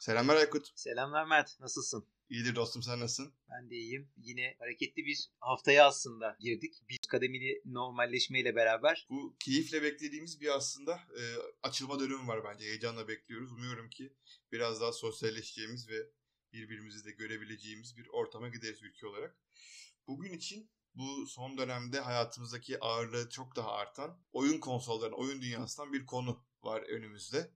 Selamlar Aykut. Selamlar Mert. Nasılsın? İyidir dostum sen nasılsın? Ben de iyiyim. Yine hareketli bir haftaya aslında girdik. Bir kademeli normalleşmeyle beraber. Bu keyifle beklediğimiz bir aslında e, açılma dönemi var bence. Heyecanla bekliyoruz. Umuyorum ki biraz daha sosyalleşeceğimiz ve birbirimizi de görebileceğimiz bir ortama gideriz ülke olarak. Bugün için bu son dönemde hayatımızdaki ağırlığı çok daha artan oyun konsollarının, oyun dünyasından bir konu var önümüzde.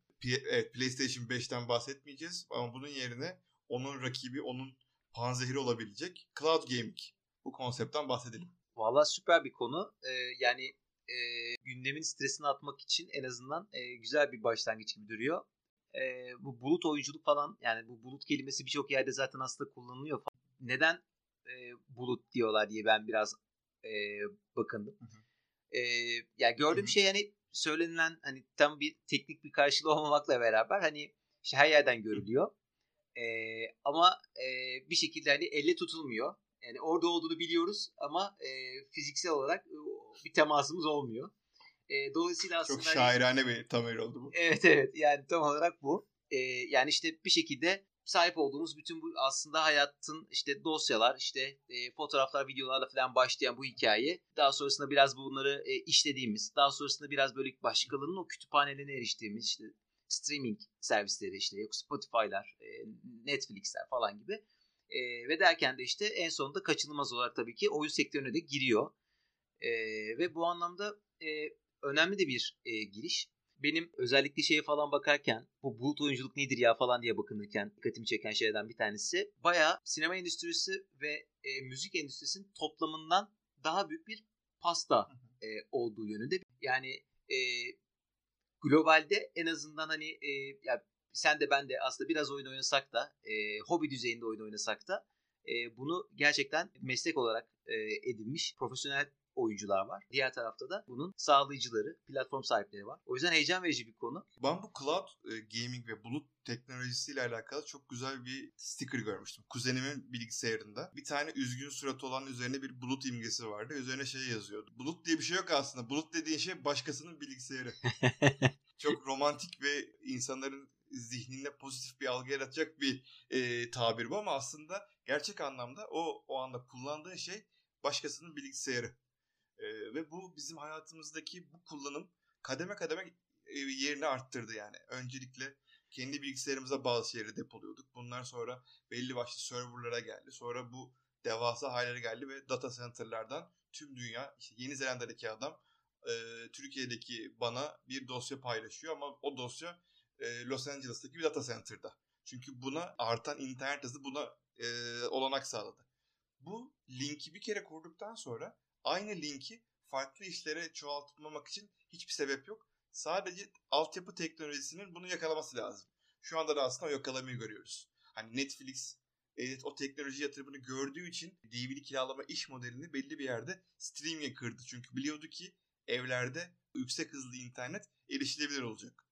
Evet, PlayStation 5'ten bahsetmeyeceğiz ama bunun yerine onun rakibi, onun panzehiri olabilecek cloud gaming. Bu konseptten bahsedelim. Valla süper bir konu. Ee, yani e, gündemin stresini atmak için en azından e, güzel bir başlangıç gibi duruyor. E, bu bulut oyunculuk falan yani bu bulut kelimesi birçok yerde zaten aslında kullanılıyor. Neden e, bulut diyorlar diye ben biraz e, bakındım. Hı hı. E, yani gördüğüm hı hı. şey yani söylenilen hani tam bir teknik bir karşılığı olmamakla beraber hani işte her yerden görülüyor. E, ama e, bir şekilde hani elle tutulmuyor. Yani orada olduğunu biliyoruz ama e, fiziksel olarak e, bir temasımız olmuyor. E, dolayısıyla aslında... Çok hani şairane hani, bir tamir oldu bu. Evet evet yani tam olarak bu. E, yani işte bir şekilde sahip olduğumuz bütün bu aslında hayatın işte dosyalar, işte e, fotoğraflar, videolarla falan başlayan bu hikaye. Daha sonrasında biraz bunları e, işlediğimiz, daha sonrasında biraz böyle başkalarının o kütüphanelerine eriştiğimiz işte streaming servisleri işte yok Spotify'lar, e, Netflix'ler falan gibi. E, ve derken de işte en sonunda kaçınılmaz olarak tabii ki oyun sektörüne de giriyor. E, ve bu anlamda e, önemli de bir e, giriş benim özellikle şeye falan bakarken bu bulut oyunculuk nedir ya falan diye bakınırken dikkatimi çeken şeylerden bir tanesi baya sinema endüstrisi ve e, müzik endüstrisinin toplamından daha büyük bir pasta e, olduğu yönünde. Yani e, globalde en azından hani e, ya sen de ben de aslında biraz oyun oynasak da e, hobi düzeyinde oyun oynasak da e, bunu gerçekten meslek olarak e, edinmiş profesyonel oyuncular var. Diğer tarafta da bunun sağlayıcıları, platform sahipleri var. O yüzden heyecan verici bir konu. Ben bu cloud e, gaming ve bulut teknolojisiyle alakalı çok güzel bir sticker görmüştüm. Kuzenimin bilgisayarında. Bir tane üzgün surat olan üzerine bir bulut imgesi vardı. Üzerine şey yazıyordu. Bulut diye bir şey yok aslında. Bulut dediğin şey başkasının bilgisayarı. çok romantik ve insanların zihninde pozitif bir algı yaratacak bir e, tabir bu ama aslında gerçek anlamda o o anda kullandığı şey başkasının bilgisayarı. E, ve bu bizim hayatımızdaki bu kullanım kademe kademe e, yerini arttırdı yani. Öncelikle kendi bilgisayarımıza bazı şeyleri depoluyorduk. Bunlar sonra belli başlı serverlara geldi. Sonra bu devasa hallere geldi ve data center'lardan tüm dünya işte Yeni Zelanda'daki adam e, Türkiye'deki bana bir dosya paylaşıyor ama o dosya e, Los Angeles'taki bir data center'da. Çünkü buna artan internet hızı buna e, olanak sağladı. Bu linki bir kere kurduktan sonra aynı linki farklı işlere çoğaltmamak için hiçbir sebep yok. Sadece altyapı teknolojisinin bunu yakalaması lazım. Şu anda da aslında o yakalamayı görüyoruz. Hani Netflix evet, o teknoloji yatırımını gördüğü için DVD kiralama iş modelini belli bir yerde streaming'e kırdı. Çünkü biliyordu ki evlerde yüksek hızlı internet erişilebilir olacak.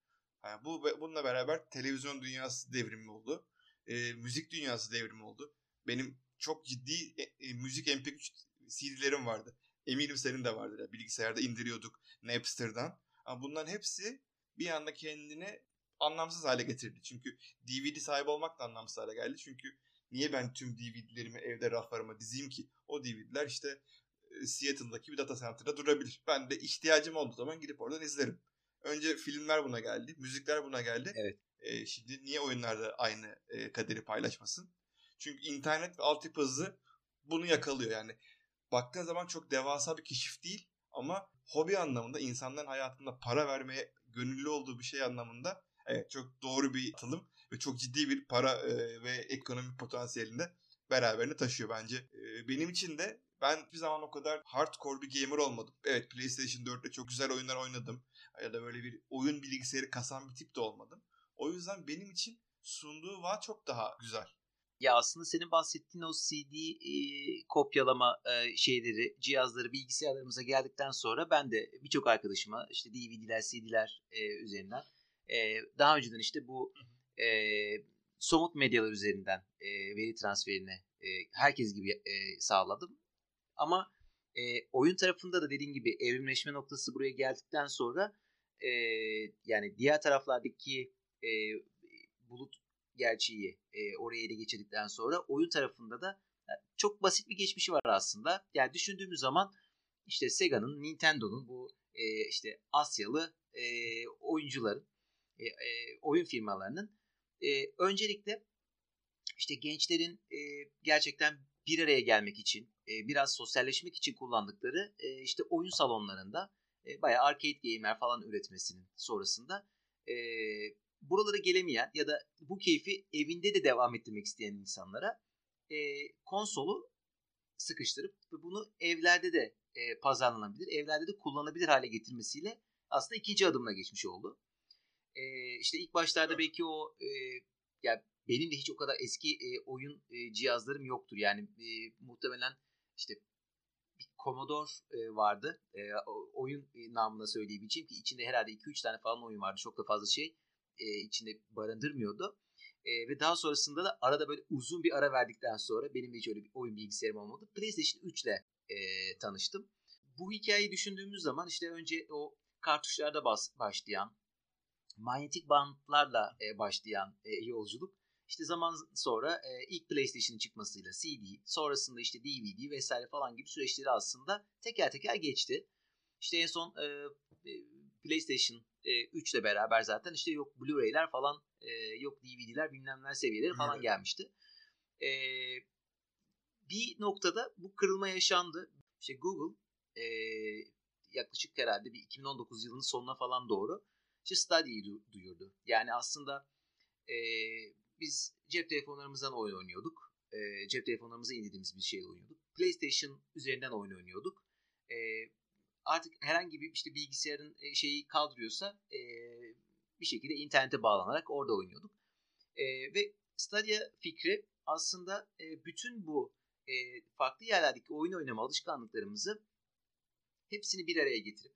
Yani bu bununla beraber televizyon dünyası devrimi oldu. E, müzik dünyası devrimi oldu. Benim çok ciddi e, e, müzik MP3 CD'lerim vardı. Eminim senin de vardır. Ya. Bilgisayarda indiriyorduk Napster'dan. Ama bunların hepsi bir anda kendini anlamsız hale getirdi. Çünkü DVD sahibi olmak da anlamsız hale geldi. Çünkü niye ben tüm DVD'lerimi evde raflarıma dizeyim ki? O DVD'ler işte e, Seattle'daki bir data center'da durabilir. Ben de ihtiyacım olduğu zaman gidip oradan izlerim. Önce filmler buna geldi, müzikler buna geldi. Evet. E, şimdi niye oyunlarda aynı e, kaderi paylaşmasın? Çünkü internet ve altyapı hızı bunu yakalıyor. Yani baktığın zaman çok devasa bir keşif değil ama hobi anlamında insanların hayatında para vermeye gönüllü olduğu bir şey anlamında evet çok doğru bir atılım ve çok ciddi bir para e, ve ekonomik potansiyelinde beraberinde taşıyor bence. E, benim için de ben bir zaman o kadar hardcore bir gamer olmadım. Evet PlayStation 4'te çok güzel oyunlar oynadım. Ya da böyle bir oyun bilgisayarı kasan bir tip de olmadım. O yüzden benim için sunduğu vaat çok daha güzel. Ya aslında senin bahsettiğin o CD e, kopyalama e, şeyleri, cihazları bilgisayarlarımıza geldikten sonra ben de birçok arkadaşıma işte DVD'ler, CD'ler e, üzerinden e, daha önceden işte bu e, somut medyalar üzerinden e, veri transferini e, herkes gibi e, sağladım. Ama E, oyun tarafında da dediğim gibi evrimleşme noktası buraya geldikten sonra e, yani diğer taraflardaki e, gerçeği e, oraya ele geçirdikten sonra oyun tarafında da çok basit bir geçmişi var aslında. Yani düşündüğümüz zaman işte Sega'nın, Nintendo'nun bu e, işte Asyalı e, oyuncuların, e, e, oyun firmalarının e, öncelikle işte gençlerin e, gerçekten bir araya gelmek için, e, biraz sosyalleşmek için kullandıkları e, işte oyun salonlarında e, bayağı arcade game'ler falan üretmesinin sonrasında e, buralara gelemeyen ya da bu keyfi evinde de devam ettirmek isteyen insanlara e, konsolu sıkıştırıp ve bunu evlerde de e, pazarlanabilir, evlerde de kullanılabilir hale getirmesiyle aslında ikinci adımına geçmiş oldu. E, işte ilk başlarda belki o e, ya benim de hiç o kadar eski e, oyun e, cihazlarım yoktur. Yani e, muhtemelen işte bir Commodore e, vardı. E, oyun e, namına söyleyebileceğim ki içinde herhalde 2-3 tane falan oyun vardı. Çok da fazla şey e, içinde barındırmıyordu. E, ve daha sonrasında da arada böyle uzun bir ara verdikten sonra benim de hiç öyle bir oyun bilgisayarım olmadı. PlayStation 3 ile e, tanıştım. Bu hikayeyi düşündüğümüz zaman işte önce o kartuşlarda bas, başlayan manyetik bantlarla e, başlayan e, yolculuk işte zaman sonra e, ilk PlayStation'ın çıkmasıyla CD, sonrasında işte DVD vesaire falan gibi süreçleri aslında teker teker geçti. İşte en son e, e PlayStation e, 3 ile beraber zaten işte yok Blu-ray'ler falan e, yok DVD'ler bilmem ne seviyeleri falan evet. gelmişti. E, bir noktada bu kırılma yaşandı. İşte Google e, yaklaşık herhalde bir 2019 yılının sonuna falan doğru işte Stadia'yı du- duyurdu. Yani aslında e, biz cep telefonlarımızdan oyun oynuyorduk. E, cep telefonlarımıza indirdiğimiz bir şeyle oynuyorduk. PlayStation üzerinden oyun oynuyorduk. E, artık herhangi bir işte bilgisayarın e, şeyi kaldırıyorsa e, bir şekilde internete bağlanarak orada oynuyorduk. E, ve Stadia fikri aslında bütün bu farklı yerlerdeki oyun oynama alışkanlıklarımızı hepsini bir araya getirip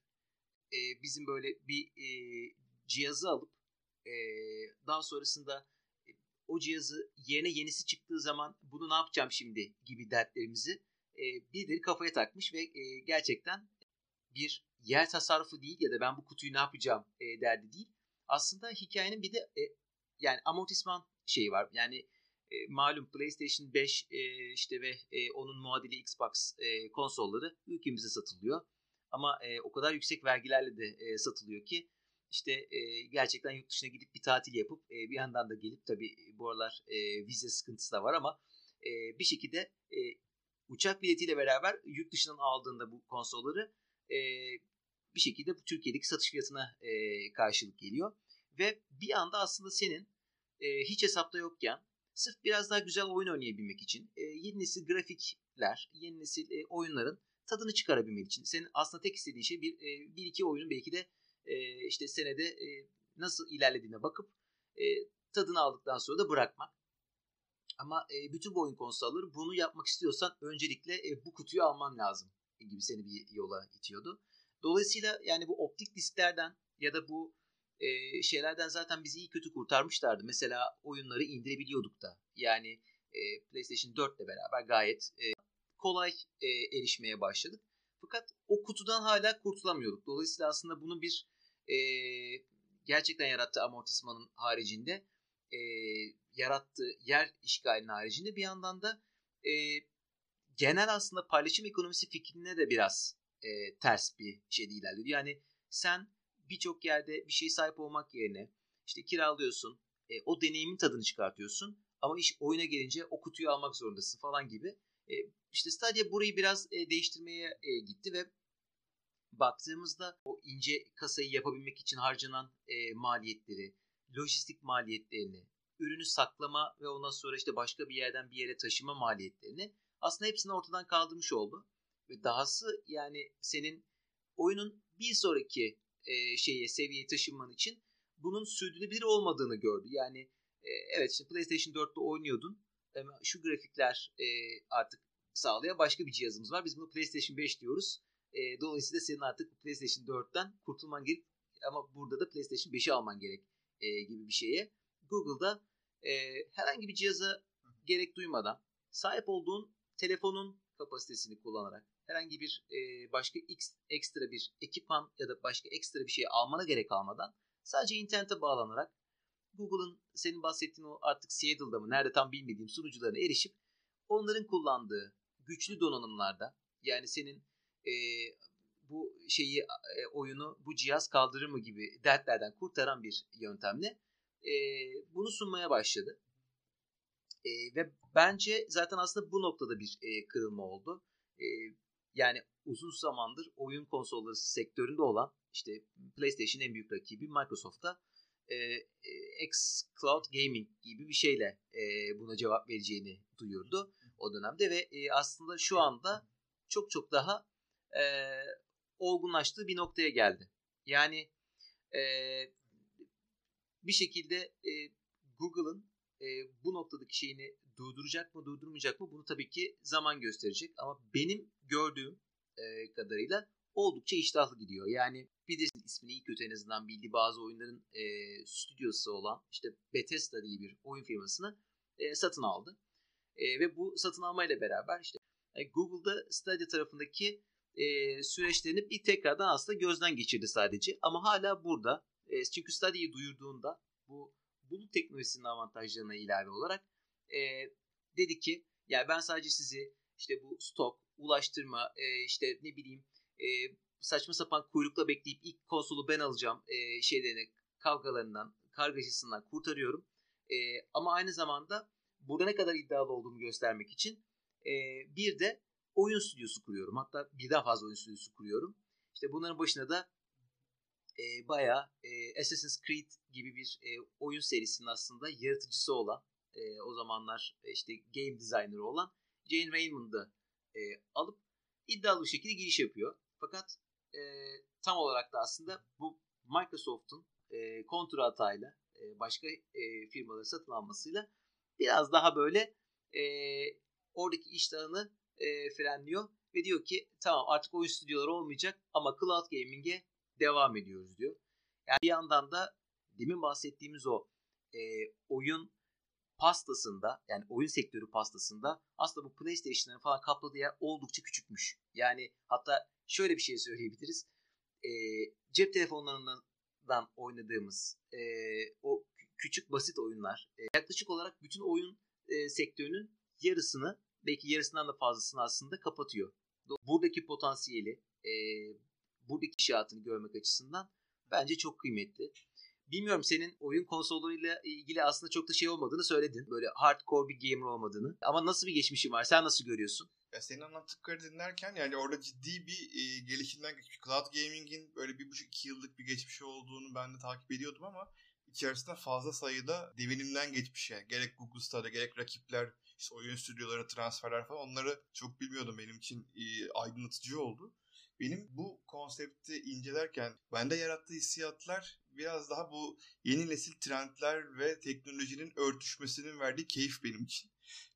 bizim böyle bir cihazı alıp daha sonrasında o cihazı yerine yenisi çıktığı zaman bunu ne yapacağım şimdi gibi dertlerimizi e, birileri kafaya takmış ve gerçekten bir yer tasarrufu değil ya da ben bu kutuyu ne yapacağım e, derdi değil. Aslında hikayenin bir de e, yani amortisman şeyi var. Yani e, malum PlayStation 5 e, işte ve e, onun muadili Xbox e, konsolları ülkemizde satılıyor. Ama e, o kadar yüksek vergilerle de e, satılıyor ki işte e, gerçekten yurt dışına gidip bir tatil yapıp e, bir yandan da gelip tabii bu aralar e, vize sıkıntısı da var ama e, bir şekilde e, uçak biletiyle beraber yurt dışından aldığında bu konsolları e, bir şekilde bu Türkiye'deki satış fiyatına e, karşılık geliyor. Ve bir anda aslında senin e, hiç hesapta yokken sırf biraz daha güzel oyun oynayabilmek için e, yeni nesil grafikler, yeni nesil e, oyunların tadını çıkarabilmek için senin aslında tek istediğin şey bir, e, bir iki oyunun belki de e, işte senede e, nasıl ilerlediğine bakıp e, tadını aldıktan sonra da bırakmak. Ama e, bütün bu oyun konsolları bunu yapmak istiyorsan öncelikle e, bu kutuyu alman lazım gibi seni bir yola itiyordu. Dolayısıyla yani bu optik disklerden ya da bu e, şeylerden zaten bizi iyi kötü kurtarmışlardı. Mesela oyunları indirebiliyorduk da. Yani e, PlayStation 4 ile beraber gayet e, kolay e, erişmeye başladık. Fakat o kutudan hala kurtulamıyorduk. Dolayısıyla aslında bunu bir e, gerçekten yarattığı amortismanın haricinde e, yarattığı yer işgalinin haricinde bir yandan da e, genel aslında paylaşım ekonomisi fikrine de biraz e, ters bir şey ilerliyor. Yani sen birçok yerde bir şey sahip olmak yerine işte kiralıyorsun, e, o deneyimin tadını çıkartıyorsun ama iş oyuna gelince o kutuyu almak zorundasın falan gibi. E, işte Stadia burayı biraz e, değiştirmeye e, gitti ve baktığımızda o ince kasayı yapabilmek için harcanan e, maliyetleri, lojistik maliyetlerini, ürünü saklama ve ondan sonra işte başka bir yerden bir yere taşıma maliyetlerini aslında hepsini ortadan kaldırmış oldu. Ve dahası yani senin oyunun bir sonraki e, şeye seviyeye taşınman için bunun sürdürülebilir olmadığını gördü. Yani e, evet işte PlayStation 4'te oynuyordun ama şu grafikler e, artık sağlayan başka bir cihazımız var. Biz bunu PlayStation 5 diyoruz. E, dolayısıyla senin artık PlayStation 4'ten kurtulman gerek ama burada da PlayStation 5'i alman gerek e, gibi bir şeye. Google'da e, herhangi bir cihaza gerek duymadan sahip olduğun telefonun kapasitesini kullanarak herhangi bir e, başka x, ekstra bir ekipman ya da başka ekstra bir şey almana gerek kalmadan sadece internete bağlanarak Google'ın senin bahsettiğin o artık Seattle'da mı nerede tam bilmediğim sunucularına erişip onların kullandığı güçlü donanımlarda yani senin e, bu şeyi e, oyunu bu cihaz kaldırır mı gibi dertlerden kurtaran bir yöntemle e, bunu sunmaya başladı. E, ve bence zaten aslında bu noktada bir e, kırılma oldu. E, yani uzun zamandır oyun konsolları sektöründe olan işte PlayStation en büyük rakibi Microsoft'ta e, e, X Cloud Gaming gibi bir şeyle e, buna cevap vereceğini duyurdu o dönemde ve e, aslında şu anda çok çok daha e, olgunlaştığı bir noktaya geldi. Yani e, bir şekilde e, Google'ın e, bu noktadaki şeyini durduracak mı durdurmayacak mı bunu tabii ki zaman gösterecek. Ama benim gördüğüm e, kadarıyla oldukça iştahlı gidiyor. Yani de ismini ilk kötü en azından bildiği bazı oyunların e, stüdyosu olan işte Bethesda diye bir oyun firmasını e, satın aldı. E, ve bu satın almayla beraber işte e, Google'da Stadia tarafındaki e, süreçlerini bir tekrardan aslında gözden geçirdi sadece. Ama hala burada. E, çünkü Stadia'yı duyurduğunda bu bulut teknolojisinin avantajlarına ilave olarak e, dedi ki ya ben sadece sizi işte bu stok, ulaştırma, e, işte ne bileyim e, saçma sapan kuyrukla bekleyip ilk konsolu ben alacağım e, şeylerini kavgalarından, kargaşasından kurtarıyorum. E, ama aynı zamanda burada ne kadar iddialı olduğumu göstermek için e, bir de oyun stüdyosu kuruyorum. Hatta birden fazla oyun stüdyosu kuruyorum. İşte bunların başına da e, bayağı e, Assassin's Creed gibi bir e, oyun serisinin aslında yaratıcısı olan e, o zamanlar e, işte game designer'ı olan Jane Raymond'ı e, alıp iddialı bir şekilde giriş yapıyor. Fakat e, tam olarak da aslında bu Microsoft'un e, kontratayla e, başka e, firmaları satın almasıyla biraz daha böyle e, oradaki iştahını e, frenliyor ve diyor ki tamam artık oyun stüdyoları olmayacak ama cloud gaming'e devam ediyoruz diyor. Yani bir yandan da demin bahsettiğimiz o e, oyun pastasında yani oyun sektörü pastasında aslında bu PlayStation'ın falan kapladığı yer oldukça küçükmüş. Yani hatta şöyle bir şey söyleyebiliriz. E, cep telefonlarından oynadığımız e, o küçük basit oyunlar e, yaklaşık olarak bütün oyun e, sektörünün yarısını belki yarısından da fazlasını aslında kapatıyor. Buradaki potansiyeli, e, buradaki inşaatını görmek açısından bence çok kıymetli. Bilmiyorum senin oyun konsollarıyla ilgili aslında çok da şey olmadığını söyledin. Böyle hardcore bir gamer olmadığını. Ama nasıl bir geçmişin var? Sen nasıl görüyorsun? Ya senin anlattıkları dinlerken yani orada ciddi bir e, gelişimden geçmiş. Cloud Gaming'in böyle bir buçuk iki yıllık bir geçmişi olduğunu ben de takip ediyordum ama içerisinde fazla sayıda devinimden geçmiş yani. Gerek Google Stadia gerek rakipler işte oyun stüdyoları, transferler falan onları çok bilmiyordum. Benim için e, aydınlatıcı oldu. Benim bu konsepti incelerken bende yarattığı hissiyatlar biraz daha bu yeni nesil trendler ve teknolojinin örtüşmesinin verdiği keyif benim için.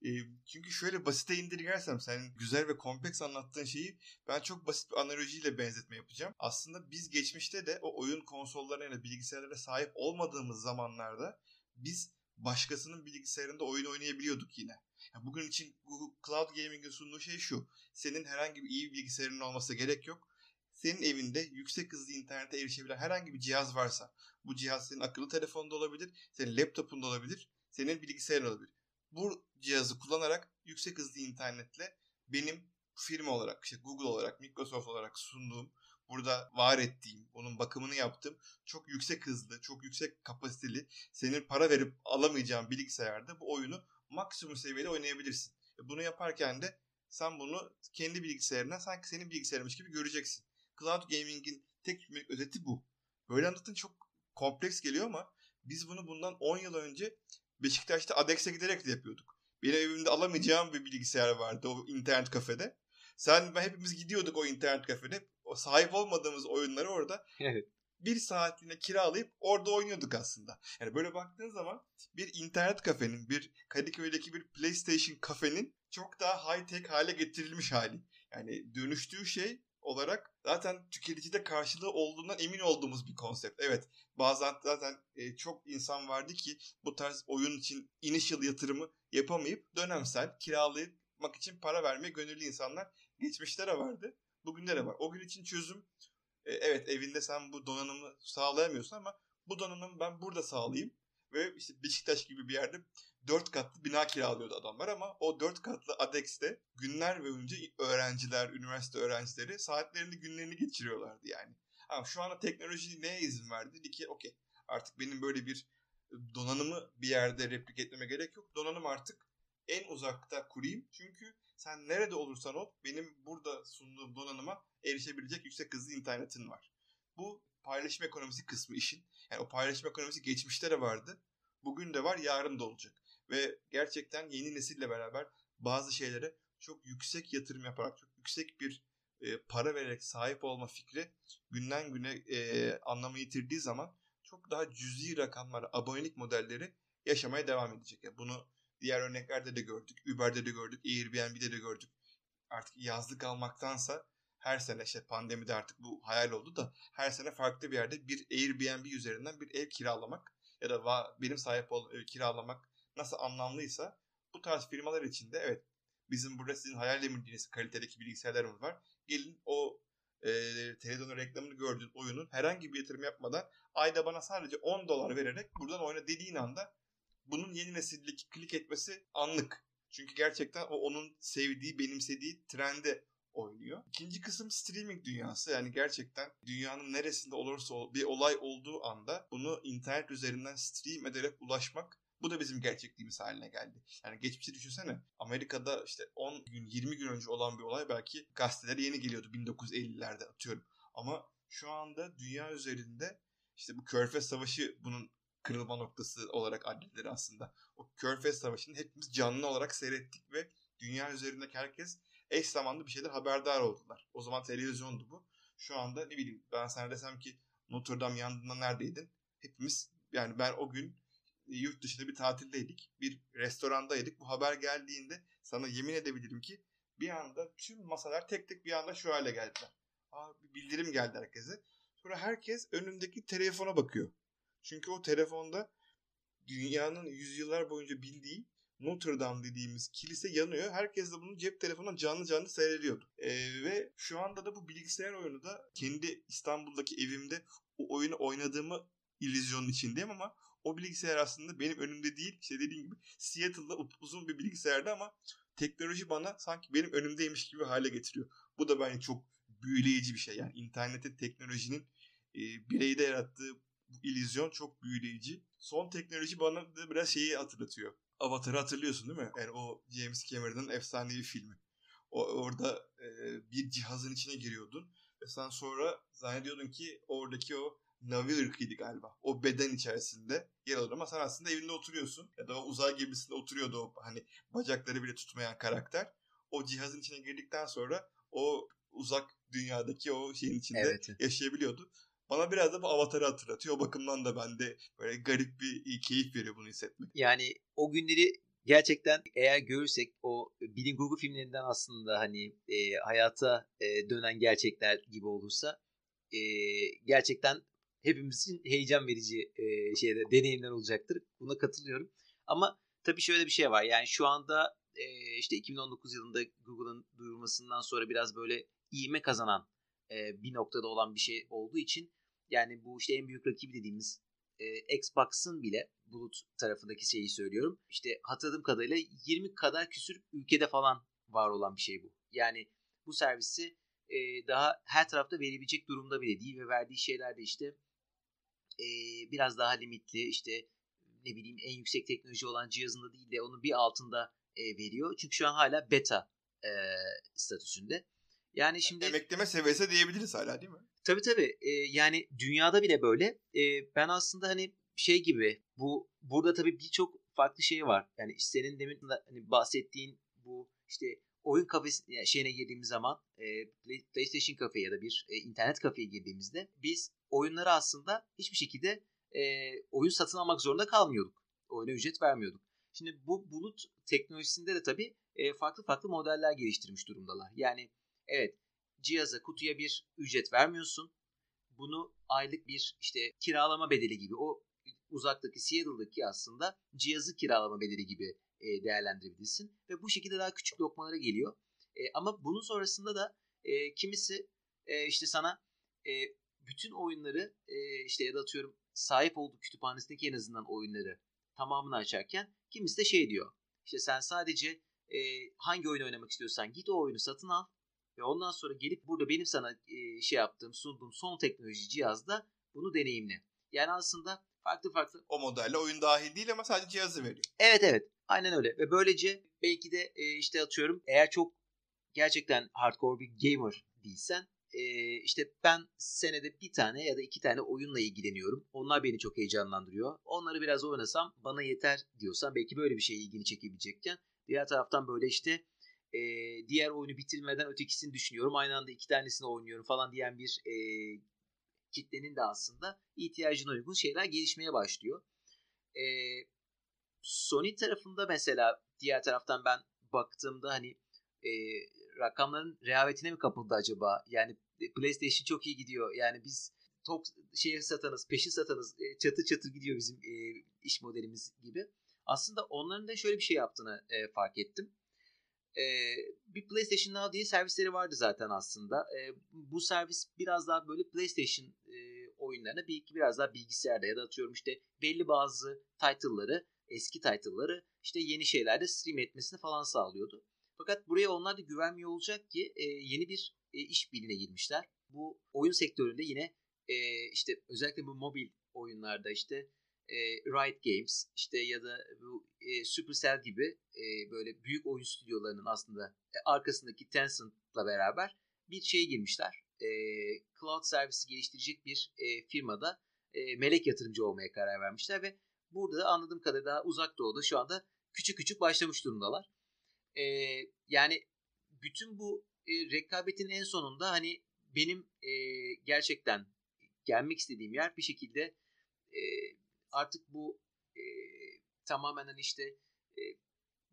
E, çünkü şöyle basite indirgersem sen güzel ve kompleks anlattığın şeyi ben çok basit bir analojiyle benzetme yapacağım. Aslında biz geçmişte de o oyun konsollarına ya da bilgisayarlara sahip olmadığımız zamanlarda biz başkasının bilgisayarında oyun oynayabiliyorduk yine. Yani bugün için Google Cloud Gaming'in sunduğu şey şu. Senin herhangi bir iyi bir bilgisayarın olması gerek yok. Senin evinde yüksek hızlı internete erişebilen herhangi bir cihaz varsa bu cihaz senin akıllı telefonda olabilir, senin laptopunda olabilir, senin bilgisayarın olabilir. Bu cihazı kullanarak yüksek hızlı internetle benim firma olarak, işte Google olarak, Microsoft olarak sunduğum, burada var ettiğim, onun bakımını yaptığım çok yüksek hızlı, çok yüksek kapasiteli, senin para verip alamayacağın bilgisayarda bu oyunu maksimum seviyede oynayabilirsin. E, bunu yaparken de sen bunu kendi bilgisayarına sanki senin bilgisayarmış gibi göreceksin. Cloud Gaming'in tek özeti bu. Böyle anlatın çok kompleks geliyor ama biz bunu bundan 10 yıl önce Beşiktaş'ta Adex'e giderek de yapıyorduk. Benim evimde alamayacağım bir bilgisayar vardı o internet kafede. Sen ben hepimiz gidiyorduk o internet kafede. O sahip olmadığımız oyunları orada evet bir saatliğine kiralayıp orada oynuyorduk aslında. Yani böyle baktığın zaman bir internet kafenin, bir Kadıköy'deki bir PlayStation kafenin çok daha high tech hale getirilmiş hali. Yani dönüştüğü şey olarak zaten tüketicide karşılığı olduğundan emin olduğumuz bir konsept. Evet bazen zaten e, çok insan vardı ki bu tarz oyun için initial yatırımı yapamayıp dönemsel kiralayıp için para vermeye gönüllü insanlar geçmişte de vardı. Bugünde de var. O gün için çözüm e, evet evinde sen bu donanımı sağlayamıyorsun ama bu donanımı ben burada sağlayayım. Ve işte Beşiktaş gibi bir yerde dört katlı bina kiralıyordu adamlar ama o dört katlı Adex'te günler boyunca öğrenciler, üniversite öğrencileri saatlerini günlerini geçiriyorlardı yani. Ama şu anda teknoloji neye izin verdi? Dedi ki okey artık benim böyle bir donanımı bir yerde replik etmeme gerek yok. Donanım artık en uzakta kurayım. Çünkü sen nerede olursan ol benim burada sunduğum donanıma erişebilecek yüksek hızlı internetin var. Bu paylaşım ekonomisi kısmı işin. Yani o paylaşım ekonomisi geçmişte de vardı. Bugün de var, yarın da olacak. Ve gerçekten yeni nesille beraber bazı şeylere çok yüksek yatırım yaparak, çok yüksek bir e, para vererek sahip olma fikri günden güne e, anlamı yitirdiği zaman çok daha cüzi rakamlar, abonelik modelleri yaşamaya devam edecek. Yani bunu diğer örneklerde de gördük. Uber'de de gördük, Airbnb'de de gördük. Artık yazlık almaktansa her sene işte pandemide artık bu hayal oldu da her sene farklı bir yerde bir Airbnb üzerinden bir ev kiralamak ya da benim sahip olduğum ev kiralamak nasıl anlamlıysa bu tarz firmalar için de evet bizim burada sizin hayal edemediğiniz kalitedeki bilgisayarlarımız var. Gelin o e, televizyonun reklamını gördüğün oyunun herhangi bir yatırım yapmadan ayda bana sadece 10 dolar vererek buradan oyna dediğin anda bunun yeni nesildeki klik etmesi anlık. Çünkü gerçekten o onun sevdiği, benimsediği trende oynuyor. İkinci kısım streaming dünyası. Yani gerçekten dünyanın neresinde olursa bir olay olduğu anda bunu internet üzerinden stream ederek ulaşmak bu da bizim gerçekliğimiz haline geldi. Yani geçmişi düşünsene. Amerika'da işte 10 gün 20 gün önce olan bir olay belki gazetelere yeni geliyordu 1950'lerde atıyorum. Ama şu anda dünya üzerinde işte bu Körfez Savaşı bunun kırılma noktası olarak addedilir aslında. O Körfez Savaşı'nı hepimiz canlı olarak seyrettik ve dünya üzerindeki herkes eş zamanlı bir şeyler haberdar oldular. O zaman televizyondu bu. Şu anda ne bileyim ben sana desem ki Notre Dame yandığında neredeydin? Hepimiz yani ben o gün yurt dışında bir tatildeydik. Bir restorandaydık. Bu haber geldiğinde sana yemin edebilirim ki bir anda tüm masalar tek tek bir anda şu hale geldiler. Aa, bir bildirim geldi herkese. Sonra herkes önündeki telefona bakıyor. Çünkü o telefonda dünyanın yüzyıllar boyunca bildiği Notre Dame dediğimiz kilise yanıyor. Herkes de bunu cep telefonundan canlı canlı seyrediyordu. Ee, ve şu anda da bu bilgisayar oyunu da kendi İstanbul'daki evimde o oyunu oynadığımı illüzyonun içindeyim ama o bilgisayar aslında benim önümde değil. İşte dediğim gibi Seattle'da uzun bir bilgisayarda ama teknoloji bana sanki benim önümdeymiş gibi hale getiriyor. Bu da bence çok büyüleyici bir şey. Yani internetin, teknolojinin e, bireyde yarattığı bu illüzyon çok büyüleyici. Son teknoloji bana da biraz şeyi hatırlatıyor. Avatar'ı hatırlıyorsun değil mi? Yani o James Cameron'ın efsanevi filmi. O, orada e, bir cihazın içine giriyordun ve sen sonra zannediyordun ki oradaki o Navi ırkıydı galiba. O beden içerisinde yer alır ama sen aslında evinde oturuyorsun. Ya da o uzay gemisinde oturuyordu o hani bacakları bile tutmayan karakter. O cihazın içine girdikten sonra o uzak dünyadaki o şeyin içinde evet. yaşayabiliyordu. Bana biraz da bu avatarı hatırlatıyor. O bakımdan da bende böyle garip bir keyif veriyor bunu hissetmek. Yani o günleri gerçekten eğer görürsek o bilim kurgu filmlerinden aslında hani e, hayata e, dönen gerçekler gibi olursa e, gerçekten hepimizin heyecan verici e, şeyde deneyimler olacaktır. Buna katılıyorum. Ama tabii şöyle bir şey var. Yani şu anda e, işte 2019 yılında Google'ın duyurmasından sonra biraz böyle iğme kazanan e, bir noktada olan bir şey olduğu için yani bu işte en büyük rakibi dediğimiz e, Xbox'ın bile bulut tarafındaki şeyi söylüyorum. İşte hatırladığım kadarıyla 20 kadar küsür ülkede falan var olan bir şey bu. Yani bu servisi e, daha her tarafta verebilecek durumda bile değil ve verdiği şeyler de işte e, biraz daha limitli işte ne bileyim en yüksek teknoloji olan cihazında değil de onun bir altında e, veriyor. Çünkü şu an hala beta e, statüsünde. Yani şimdi emekleme seviyesi diyebiliriz hala değil mi? Tabii tabii. E, yani dünyada bile böyle. E, ben aslında hani şey gibi bu burada tabii birçok farklı şey var. Yani senin demin hani bahsettiğin bu işte oyun kafesi şeyine girdiğimiz zaman e, PlayStation kafe ya da bir e, internet kafeye girdiğimizde biz oyunları aslında hiçbir şekilde e, oyun satın almak zorunda kalmıyorduk. Oyuna ücret vermiyorduk. Şimdi bu bulut teknolojisinde de tabii e, farklı farklı modeller geliştirmiş durumdalar. Yani evet cihaza kutuya bir ücret vermiyorsun. Bunu aylık bir işte kiralama bedeli gibi o uzaktaki Seattle'daki aslında cihazı kiralama bedeli gibi e, değerlendirebilirsin. Ve bu şekilde daha küçük lokmalara geliyor. E, ama bunun sonrasında da e, kimisi işte sana bütün oyunları işte ya da atıyorum sahip olduğu kütüphanesindeki en azından oyunları tamamını açarken kimisi de şey diyor. İşte sen sadece hangi oyun oynamak istiyorsan git o oyunu satın al ve ondan sonra gelip burada benim sana e, şey yaptığım sunduğum son teknoloji cihazda bunu deneyimle. Yani aslında farklı farklı. O modelle oyun dahil değil ama sadece cihazı veriyor. Evet evet aynen öyle ve böylece belki de e, işte atıyorum eğer çok gerçekten hardcore bir gamer değilsen e, işte ben senede bir tane ya da iki tane oyunla ilgileniyorum. Onlar beni çok heyecanlandırıyor. Onları biraz oynasam bana yeter diyorsan belki böyle bir şey ilgini çekebilecekken diğer taraftan böyle işte e, diğer oyunu bitirmeden ötekisini düşünüyorum. Aynı anda iki tanesini oynuyorum falan diyen bir e, kitlenin de aslında ihtiyacına uygun şeyler gelişmeye başlıyor. E, Sony tarafında mesela diğer taraftan ben baktığımda hani e, rakamların rehavetine mi kapıldı acaba? Yani e, PlayStation çok iyi gidiyor. Yani biz tok şey satanız, peşin satanız, e, çatı gidiyor bizim e, iş modelimiz gibi. Aslında onların da şöyle bir şey yaptığını e, fark ettim. E, bir PlayStation Now diye servisleri vardı zaten aslında. E, bu servis biraz daha böyle PlayStation e, oyunlarına bir biraz daha bilgisayarda ya da atıyorum işte belli bazı title'ları, eski title'ları işte yeni şeylerde stream etmesini falan sağlıyordu. Fakat buraya onlar da güvenmiyor olacak ki e, yeni bir e, iş birliğine girmişler. Bu oyun sektöründe yine e, işte özellikle bu mobil oyunlarda işte e, Riot Games işte ya da bu e, Supercell gibi e, böyle büyük oyun stüdyolarının aslında e, arkasındaki Tencent'la beraber bir şeye girmişler. E, cloud servisi geliştirecek bir e, firmada e, melek yatırımcı olmaya karar vermişler ve burada anladığım kadarıyla daha uzak doğuda şu anda küçük küçük başlamış durumdalar. E, yani bütün bu e, rekabetin en sonunda hani benim e, gerçekten gelmek istediğim yer bir şekilde e, artık bu e, tamamen hani işte e,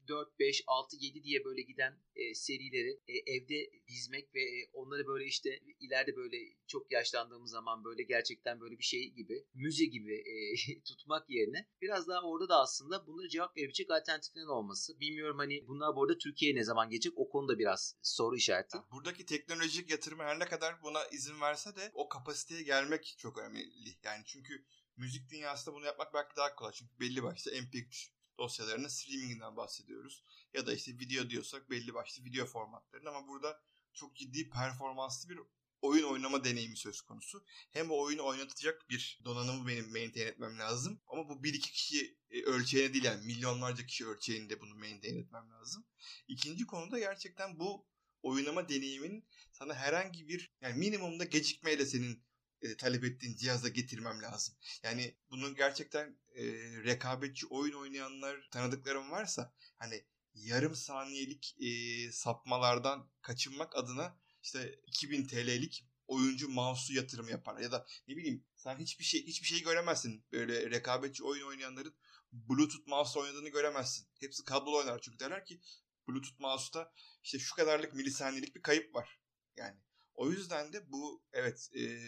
4, 5, 6, 7 diye böyle giden e, serileri e, evde dizmek ve e, onları böyle işte ileride böyle çok yaşlandığımız zaman böyle gerçekten böyle bir şey gibi müze gibi e, tutmak yerine biraz daha orada da aslında bunlara cevap verebilecek alternatiflerin olması. Bilmiyorum hani bunlar bu arada Türkiye'ye ne zaman gelecek o konuda biraz soru işareti. Buradaki teknolojik yatırımı her ne kadar buna izin verse de o kapasiteye gelmek çok önemli. Yani çünkü müzik dünyasında bunu yapmak belki daha kolay. Çünkü belli başta MP3 dosyalarının streaminginden bahsediyoruz. Ya da işte video diyorsak belli başlı video formatlarının ama burada çok ciddi performanslı bir oyun oynama deneyimi söz konusu. Hem o oyunu oynatacak bir donanımı benim maintain etmem lazım. Ama bu bir iki kişi e, ölçeğine değil yani milyonlarca kişi ölçeğinde bunu maintain etmem lazım. İkinci konuda gerçekten bu oynama deneyimin sana herhangi bir yani minimumda gecikmeyle senin e, talep ettiğin cihaza getirmem lazım. Yani bunun gerçekten e, rekabetçi oyun oynayanlar tanıdıklarım varsa hani yarım saniyelik e, sapmalardan kaçınmak adına işte 2000 TL'lik oyuncu mouse'u yatırım yapar ya da ne bileyim sen hiçbir şey hiçbir şey göremezsin. Böyle rekabetçi oyun oynayanların Bluetooth mouse oynadığını göremezsin. Hepsi kablolu oynar çünkü derler ki Bluetooth mouse'ta işte şu kadarlık milisaniyelik bir kayıp var. Yani o yüzden de bu evet e,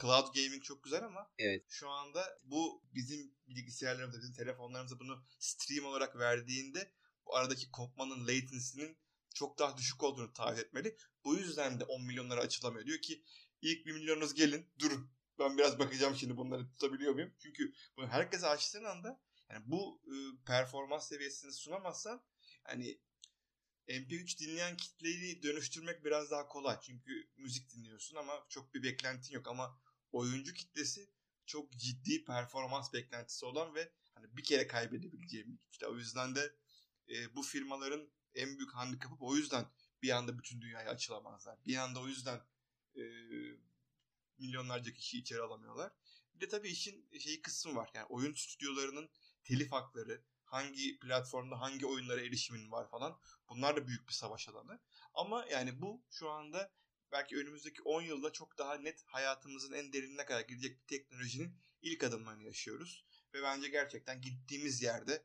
cloud gaming çok güzel ama evet. şu anda bu bizim bilgisayarlarımıza, bizim telefonlarımıza bunu stream olarak verdiğinde bu aradaki kopmanın latency'nin çok daha düşük olduğunu taahhüt etmeli. Bu yüzden de 10 milyonlara açılamıyor. Diyor ki ilk 1 milyonunuz gelin durun. Ben biraz bakacağım şimdi bunları tutabiliyor muyum? Çünkü bunu herkese açtığın anda yani bu e, performans seviyesini sunamazsan hani MP3 dinleyen kitleyi dönüştürmek biraz daha kolay. Çünkü müzik dinliyorsun ama çok bir beklentin yok. Ama oyuncu kitlesi çok ciddi performans beklentisi olan ve hani bir kere kaybedebileceğim bir kitle. O yüzden de e, bu firmaların en büyük handikapı o yüzden bir anda bütün dünyaya açılamazlar. Bir anda o yüzden e, milyonlarca kişi içeri alamıyorlar. Bir de tabii işin şeyi kısmı var. Yani oyun stüdyolarının telif hakları, hangi platformda hangi oyunlara erişimin var falan. Bunlar da büyük bir savaş alanı. Ama yani bu şu anda belki önümüzdeki 10 yılda çok daha net hayatımızın en derinine kadar gidecek bir teknolojinin ilk adımlarını yaşıyoruz. Ve bence gerçekten gittiğimiz yerde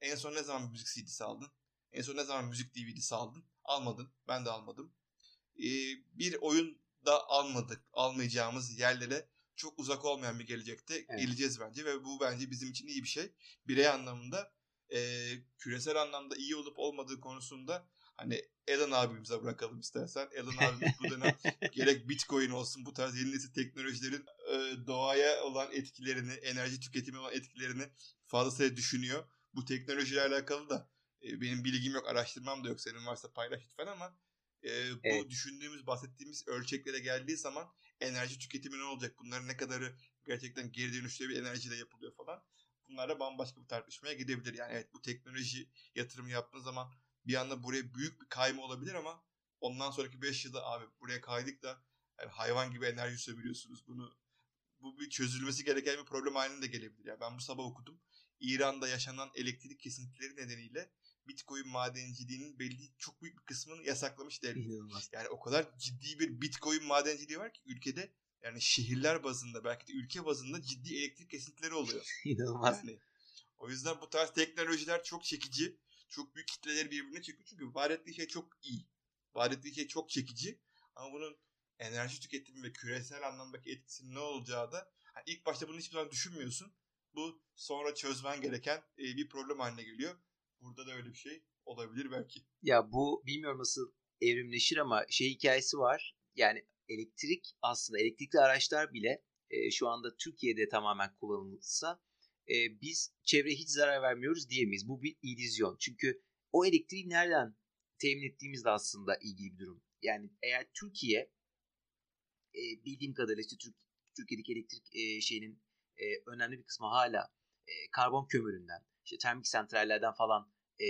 en son ne zaman müzik CD'si aldın? En son ne zaman müzik DVD'si aldın? Almadın. Ben de almadım. Ee, bir oyun da almadık. Almayacağımız yerlere çok uzak olmayan bir gelecekte evet. geleceğiz bence ve bu bence bizim için iyi bir şey. Birey anlamında e, küresel anlamda iyi olup olmadığı konusunda Hani Elon abimize bırakalım istersen. Elon abimiz bu dönem gerek Bitcoin olsun bu tarz yeni nesil teknolojilerin e, doğaya olan etkilerini, enerji tüketimi olan etkilerini fazlasıyla düşünüyor. Bu teknolojiyle alakalı da e, benim bilgim yok, araştırmam da yok. Senin varsa paylaş lütfen ama e, bu evet. düşündüğümüz, bahsettiğimiz ölçeklere geldiği zaman enerji tüketimi ne olacak? Bunların ne kadarı gerçekten geri dönüşlü bir enerjiyle yapılıyor falan. Bunlar da bambaşka bir tartışmaya gidebilir. Yani evet bu teknoloji yatırımı yaptığın zaman bir anda buraya büyük bir kayma olabilir ama ondan sonraki 5 yılda abi buraya kaydık da yani hayvan gibi enerji sömürüyorsunuz. Bunu bu bir çözülmesi gereken bir problem haline de gelebilir. Yani ben bu sabah okudum. İran'da yaşanan elektrik kesintileri nedeniyle Bitcoin madenciliğinin belli çok büyük bir kısmını yasaklamış devlet. Yani o kadar ciddi bir Bitcoin madenciliği var ki ülkede yani şehirler bazında belki de ülke bazında ciddi elektrik kesintileri oluyor. İnanılmaz. Yani, o yüzden bu tarz teknolojiler çok çekici. Çok büyük kitleleri birbirine çekiyor. Çünkü var ettiği şey çok iyi. Var ettiği şey çok çekici. Ama bunun enerji tüketimi ve küresel anlamdaki etkisinin ne olacağı da yani ilk başta bunu hiçbir zaman düşünmüyorsun. Bu sonra çözmen gereken bir problem haline geliyor. Burada da öyle bir şey olabilir belki. Ya bu bilmiyorum nasıl evrimleşir ama şey hikayesi var. Yani elektrik aslında elektrikli araçlar bile e, şu anda Türkiye'de tamamen kullanılsa e, biz çevreye hiç zarar vermiyoruz diyemeyiz. Bu bir illüzyon. Çünkü o elektriği nereden temin ettiğimiz de aslında ilgili bir durum. Yani eğer Türkiye e, bildiğim kadarıyla işte Türk, Türkiye'deki elektrik e, şeyinin e, önemli bir kısmı hala e, karbon kömüründen, işte termik santrallerden falan e,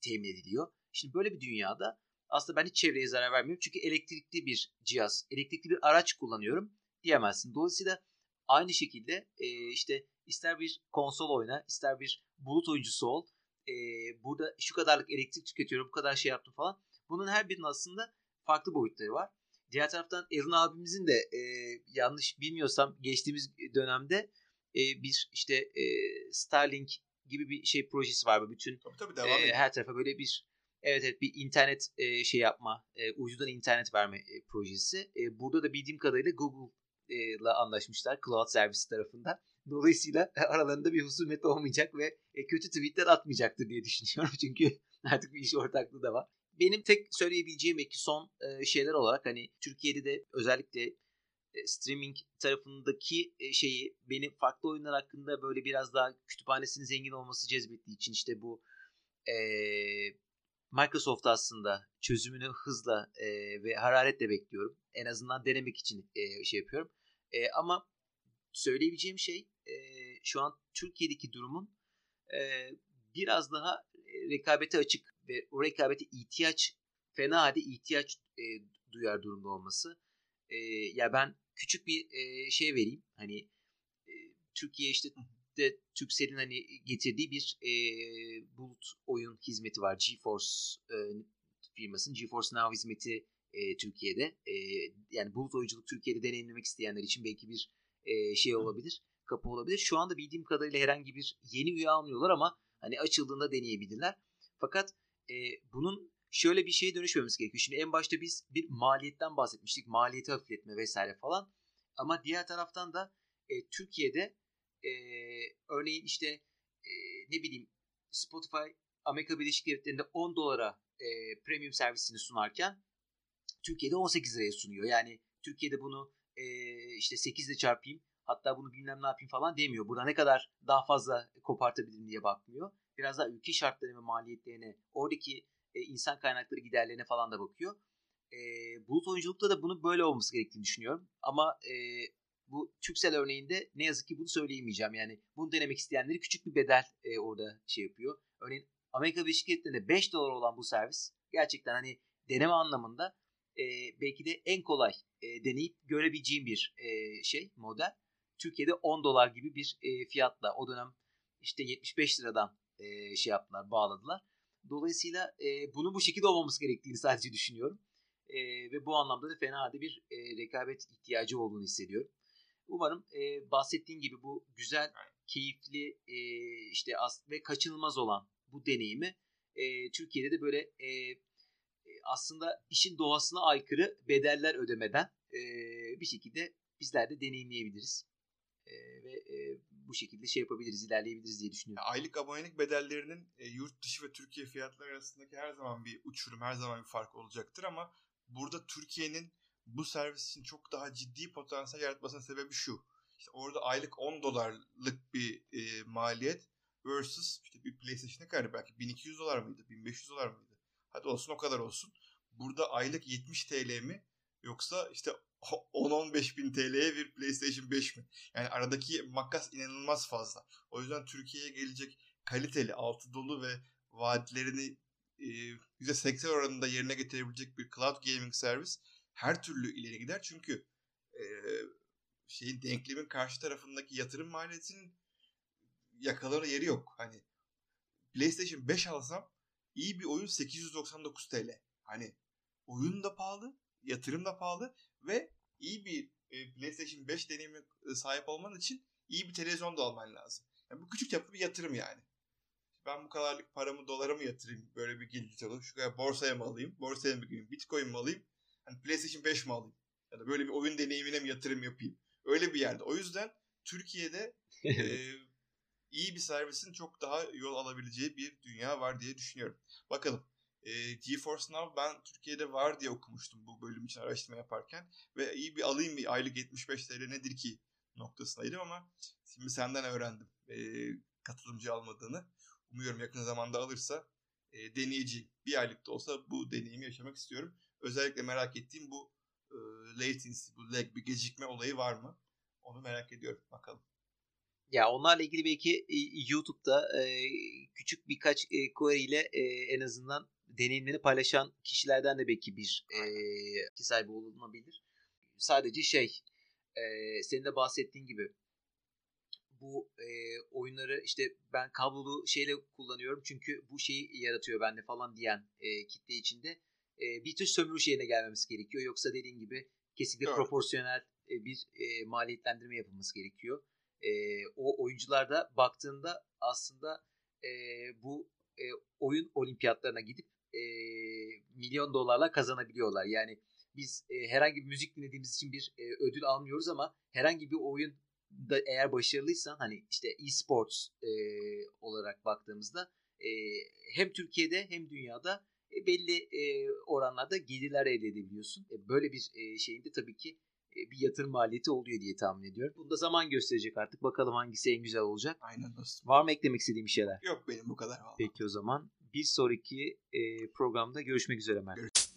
temin ediliyor. Şimdi böyle bir dünyada aslında ben hiç çevreye zarar vermiyorum. Çünkü elektrikli bir cihaz, elektrikli bir araç kullanıyorum diyemezsin. Dolayısıyla aynı şekilde e, işte ister bir konsol oyna, ister bir bulut oyuncusu ol. E, burada şu kadarlık elektrik tüketiyorum, bu kadar şey yaptım falan. Bunun her birinin aslında farklı boyutları var. Diğer taraftan Erun abimizin de e, yanlış bilmiyorsam geçtiğimiz dönemde e, bir işte e, Starlink gibi bir şey projesi var. Bütün tabii, tabii, devam e, her tarafa böyle bir Evet evet bir internet e, şey yapma, e, ucudan internet verme e, projesi. E, burada da bildiğim kadarıyla Google ile anlaşmışlar Cloud Service tarafından. Dolayısıyla aralarında bir husumet olmayacak ve e, kötü tweetler atmayacaktır diye düşünüyorum. Çünkü artık bir iş ortaklığı da var. Benim tek söyleyebileceğim iki son e, şeyler olarak hani Türkiye'de de özellikle streaming tarafındaki e, şeyi benim farklı oyunlar hakkında böyle biraz daha kütüphanesinin zengin olması cezbettiği için işte bu e, Microsoft aslında çözümünü hızla e, ve hararetle bekliyorum. En azından denemek için e, şey yapıyorum. E, ama söyleyebileceğim şey e, şu an Türkiye'deki durumun e, biraz daha rekabete açık ve o rekabete ihtiyaç fena halde ihtiyaç e, duyar durumda olması. E, ya ben küçük bir e, şey vereyim. Hani e, Türkiye işte de Turkcell'in hani getirdiği bir e, bulut oyun hizmeti var. GeForce e, firmasının GeForce Now hizmeti e, Türkiye'de. E, yani bulut oyunculuk Türkiye'de deneyimlemek isteyenler için belki bir e, şey olabilir. Kapı olabilir. Şu anda bildiğim kadarıyla herhangi bir yeni üye almıyorlar ama hani açıldığında deneyebilirler. Fakat e, bunun şöyle bir şeye dönüşmemiz gerekiyor. Şimdi en başta biz bir maliyetten bahsetmiştik. Maliyeti hafifletme vesaire falan. Ama diğer taraftan da e, Türkiye'de e, örneğin işte e, ne bileyim Spotify Amerika Birleşik Devletleri'nde 10 dolara e, premium servisini sunarken Türkiye'de 18 liraya sunuyor. Yani Türkiye'de bunu e, işte 8 ile çarpayım hatta bunu bilmem ne yapayım falan demiyor. Burada ne kadar daha fazla kopartabilirim diye bakmıyor. Biraz daha ülke şartlarına ve maliyetlerine, oradaki e, insan kaynakları giderlerine falan da bakıyor. E, bulut oyunculukta da bunun böyle olması gerektiğini düşünüyorum. Ama e, bu Türksel örneğinde ne yazık ki bunu söyleyemeyeceğim. Yani bunu denemek isteyenleri küçük bir bedel e, orada şey yapıyor. Örneğin Amerika Birleşik Devletleri'nde 5 dolar olan bu servis gerçekten hani deneme anlamında e, belki de en kolay e, deneyip görebileceğim bir e, şey model. Türkiye'de 10 dolar gibi bir e, fiyatla o dönem işte 75 liradan e, şey yaptılar bağladılar. Dolayısıyla e, bunu bu şekilde olmaması gerektiğini sadece düşünüyorum. E, ve bu anlamda da fena halde bir e, rekabet ihtiyacı olduğunu hissediyorum. Umarım e, bahsettiğin gibi bu güzel, keyifli e, işte ve kaçınılmaz olan bu deneyimi e, Türkiye'de de böyle e, e, aslında işin doğasına aykırı bedeller ödemeden e, bir şekilde bizler de deneyimleyebiliriz. E, ve e, bu şekilde şey yapabiliriz, ilerleyebiliriz diye düşünüyorum. Aylık abonelik bedellerinin e, yurt dışı ve Türkiye fiyatları arasındaki her zaman bir uçurum, her zaman bir fark olacaktır ama burada Türkiye'nin bu servis için çok daha ciddi potansiyel yaratmasının sebebi şu. İşte orada aylık 10 dolarlık bir e, maliyet versus işte bir PlayStation ne kadar belki 1200 dolar mıydı, 1500 dolar mıydı? Hadi olsun o kadar olsun. Burada aylık 70 TL mi yoksa işte 10-15 bin TL'ye bir PlayStation 5 mi? Yani aradaki makas inanılmaz fazla. O yüzden Türkiye'ye gelecek kaliteli, altı dolu ve vaatlerini e, %80 oranında yerine getirebilecek bir cloud gaming servis her türlü ileri gider. Çünkü e, şeyin denklemin karşı tarafındaki yatırım maliyetinin yakalara yeri yok. Hani PlayStation 5 alsam iyi bir oyun 899 TL. Hani oyun da pahalı, yatırım da pahalı ve iyi bir e, PlayStation 5 deneyimi e, sahip olman için iyi bir televizyon da alman lazım. Yani bu küçük çaplı bir yatırım yani. Ben bu kadarlık paramı dolara mı yatırayım? Böyle bir gelir alayım. Şu kadar borsaya mı alayım? Borsaya mı gireyim? Bitcoin mi alayım? Hani PlayStation 5 mi alayım? Ya da böyle bir oyun deneyimine mi yatırım yapayım? Öyle bir yerde. O yüzden Türkiye'de e, iyi bir servisin çok daha yol alabileceği bir dünya var diye düşünüyorum. Bakalım. E, GeForce Now ben Türkiye'de var diye okumuştum bu bölüm için araştırma yaparken. Ve iyi bir alayım bir aylık 75 TL nedir ki noktasındaydım ama şimdi senden öğrendim e, katılımcı almadığını. Umuyorum yakın zamanda alırsa e, deneyeceğim. Bir aylık da olsa bu deneyimi yaşamak istiyorum. Özellikle merak ettiğim bu e, latency, bu lag, bir gecikme olayı var mı? Onu merak ediyorum. Bakalım. Ya onlarla ilgili belki YouTube'da e, küçük birkaç e, query ile e, en azından deneyimlerini paylaşan kişilerden de belki bir e, ki sahibi olunabilir. Sadece şey e, senin de bahsettiğin gibi bu e, oyunları işte ben kablolu şeyle kullanıyorum çünkü bu şeyi yaratıyor bende falan diyen e, kitle içinde e, bir tür sömürü şeyine gelmemiz gerekiyor. Yoksa dediğin gibi kesinlikle evet. proporsiyonel e, bir e, maliyetlendirme yapılması gerekiyor. E, o oyuncularda baktığında aslında e, bu e, oyun olimpiyatlarına gidip e, milyon dolarla kazanabiliyorlar. Yani biz e, herhangi bir müzik dinlediğimiz için bir e, ödül almıyoruz ama herhangi bir oyun da eğer başarılıysan hani işte e-sports e, olarak baktığımızda e, hem Türkiye'de hem dünyada e, belli e, oranlarda gelirler elde edebiliyorsun. E, böyle bir e, şeyinde tabii ki e, bir yatırım maliyeti oluyor diye tahmin ediyorum. Bunu da zaman gösterecek artık. Bakalım hangisi en güzel olacak. Aynen dostum. Var mı eklemek istediğim şeyler? Yok benim bu kadar. Vallahi. Peki o zaman bir sonraki e, programda görüşmek üzere Mert. Görüşmek